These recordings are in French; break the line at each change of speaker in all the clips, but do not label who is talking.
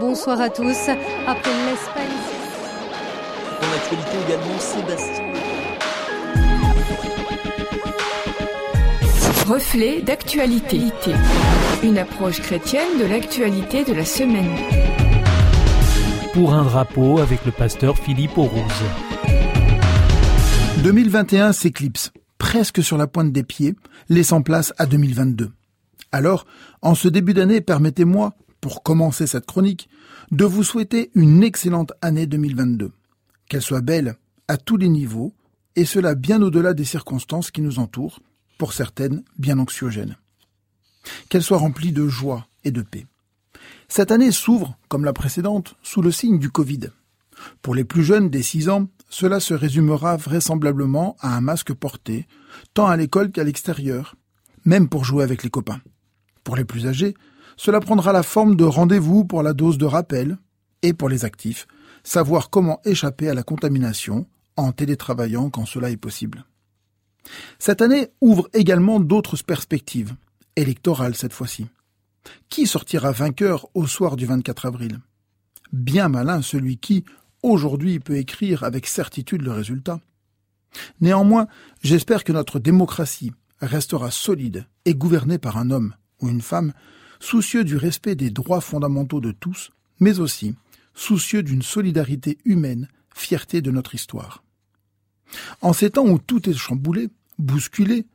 Bonsoir à tous. Après l'Espagne.
En actualité également, Sébastien.
Reflet d'actualité. Une approche chrétienne de l'actualité de la semaine.
Pour un drapeau avec le pasteur Philippe Aurouze.
2021 s'éclipse, presque sur la pointe des pieds, laissant place à 2022. Alors, en ce début d'année, permettez-moi, pour commencer cette chronique, de vous souhaiter une excellente année 2022. Qu'elle soit belle à tous les niveaux, et cela bien au-delà des circonstances qui nous entourent, pour certaines bien anxiogènes. Qu'elle soit remplie de joie et de paix. Cette année s'ouvre, comme la précédente, sous le signe du Covid. Pour les plus jeunes des 6 ans, cela se résumera vraisemblablement à un masque porté, tant à l'école qu'à l'extérieur, même pour jouer avec les copains. Pour les plus âgés, cela prendra la forme de rendez-vous pour la dose de rappel, et pour les actifs, savoir comment échapper à la contamination en télétravaillant quand cela est possible. Cette année ouvre également d'autres perspectives, électorales cette fois-ci. Qui sortira vainqueur au soir du 24 avril? Bien malin celui qui, aujourd'hui, peut écrire avec certitude le résultat. Néanmoins, j'espère que notre démocratie restera solide et gouvernée par un homme ou une femme soucieux du respect des droits fondamentaux de tous, mais aussi soucieux d'une solidarité humaine, fierté de notre histoire. En ces temps où tout est chamboulé, bousculé,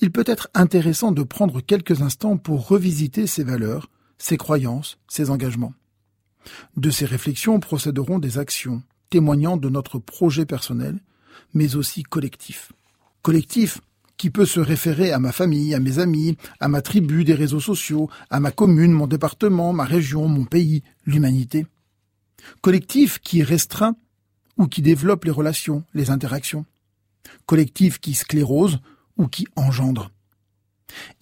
il peut être intéressant de prendre quelques instants pour revisiter ses valeurs, ses croyances, ses engagements. De ces réflexions procéderont des actions témoignant de notre projet personnel, mais aussi collectif. Collectif qui peut se référer à ma famille, à mes amis, à ma tribu des réseaux sociaux, à ma commune, mon département, ma région, mon pays, l'humanité. Collectif qui restreint ou qui développe les relations, les interactions. Collectif qui sclérose ou qui engendre.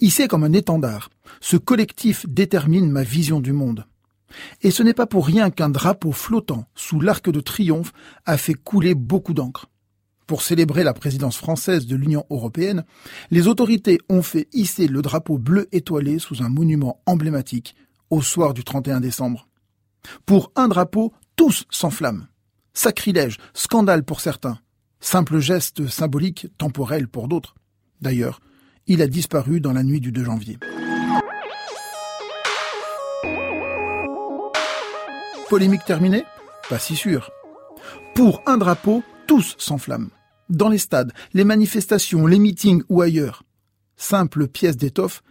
Hissé comme un étendard, ce collectif détermine ma vision du monde. Et ce n'est pas pour rien qu'un drapeau flottant sous l'arc de triomphe a fait couler beaucoup d'encre. Pour célébrer la présidence française de l'Union européenne, les autorités ont fait hisser le drapeau bleu étoilé sous un monument emblématique au soir du 31 décembre. Pour un drapeau, tous s'enflamment. Sacrilège, scandale pour certains, simple geste symbolique temporel pour d'autres. D'ailleurs, il a disparu dans la nuit du 2 janvier. Polémique terminée? Pas si sûr. Pour un drapeau, tous s'enflamment. Dans les stades, les manifestations, les meetings ou ailleurs. Simple pièce d'étoffe,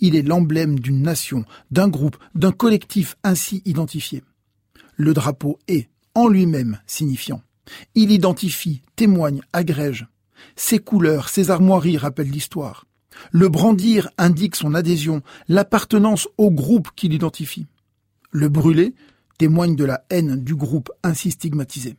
il est l'emblème d'une nation, d'un groupe, d'un collectif ainsi identifié. Le drapeau est, en lui-même, signifiant. Il identifie, témoigne, agrège. Ses couleurs, ses armoiries rappellent l'histoire. Le brandir indique son adhésion, l'appartenance au groupe qui l'identifie. Le brûler témoigne de la haine du groupe ainsi stigmatisé.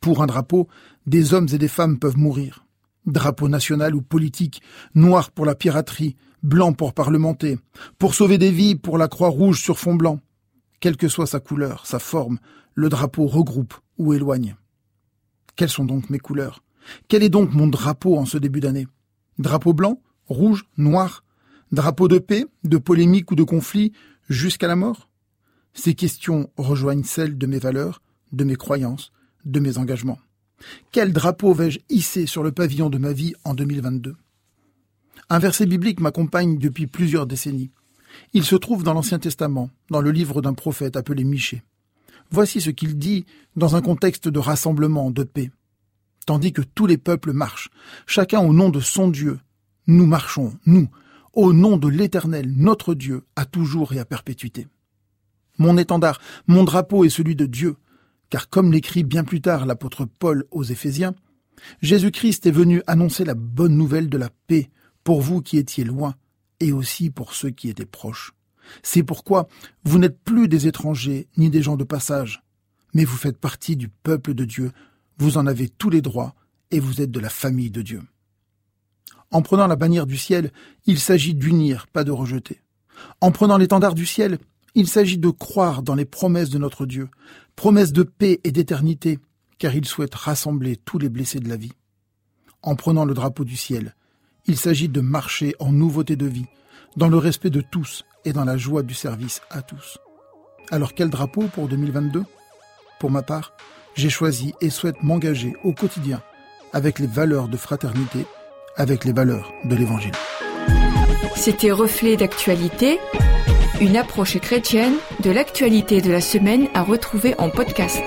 Pour un drapeau, des hommes et des femmes peuvent mourir. Drapeau national ou politique, noir pour la piraterie, blanc pour parlementer, pour sauver des vies pour la croix rouge sur fond blanc. Quelle que soit sa couleur, sa forme, le drapeau regroupe ou éloigne. Quelles sont donc mes couleurs? Quel est donc mon drapeau en ce début d'année? Drapeau blanc, rouge, noir? Drapeau de paix, de polémique ou de conflit jusqu'à la mort? Ces questions rejoignent celles de mes valeurs, de mes croyances, de mes engagements. Quel drapeau vais-je hisser sur le pavillon de ma vie en 2022 Un verset biblique m'accompagne depuis plusieurs décennies. Il se trouve dans l'Ancien Testament, dans le livre d'un prophète appelé Michée. Voici ce qu'il dit dans un contexte de rassemblement, de paix. Tandis que tous les peuples marchent, chacun au nom de son Dieu, nous marchons, nous, au nom de l'Éternel, notre Dieu, à toujours et à perpétuité. Mon étendard, mon drapeau est celui de Dieu, car comme l'écrit bien plus tard l'apôtre Paul aux Éphésiens, Jésus-Christ est venu annoncer la bonne nouvelle de la paix pour vous qui étiez loin et aussi pour ceux qui étaient proches. C'est pourquoi vous n'êtes plus des étrangers ni des gens de passage, mais vous faites partie du peuple de Dieu, vous en avez tous les droits et vous êtes de la famille de Dieu. En prenant la bannière du ciel, il s'agit d'unir, pas de rejeter. En prenant l'étendard du ciel, il s'agit de croire dans les promesses de notre Dieu, promesses de paix et d'éternité, car il souhaite rassembler tous les blessés de la vie. En prenant le drapeau du ciel, il s'agit de marcher en nouveauté de vie, dans le respect de tous et dans la joie du service à tous. Alors quel drapeau pour 2022 Pour ma part, j'ai choisi et souhaite m'engager au quotidien avec les valeurs de fraternité, avec les valeurs de l'Évangile.
C'était Reflet d'actualité une approche chrétienne de l'actualité de la semaine à retrouver en podcast.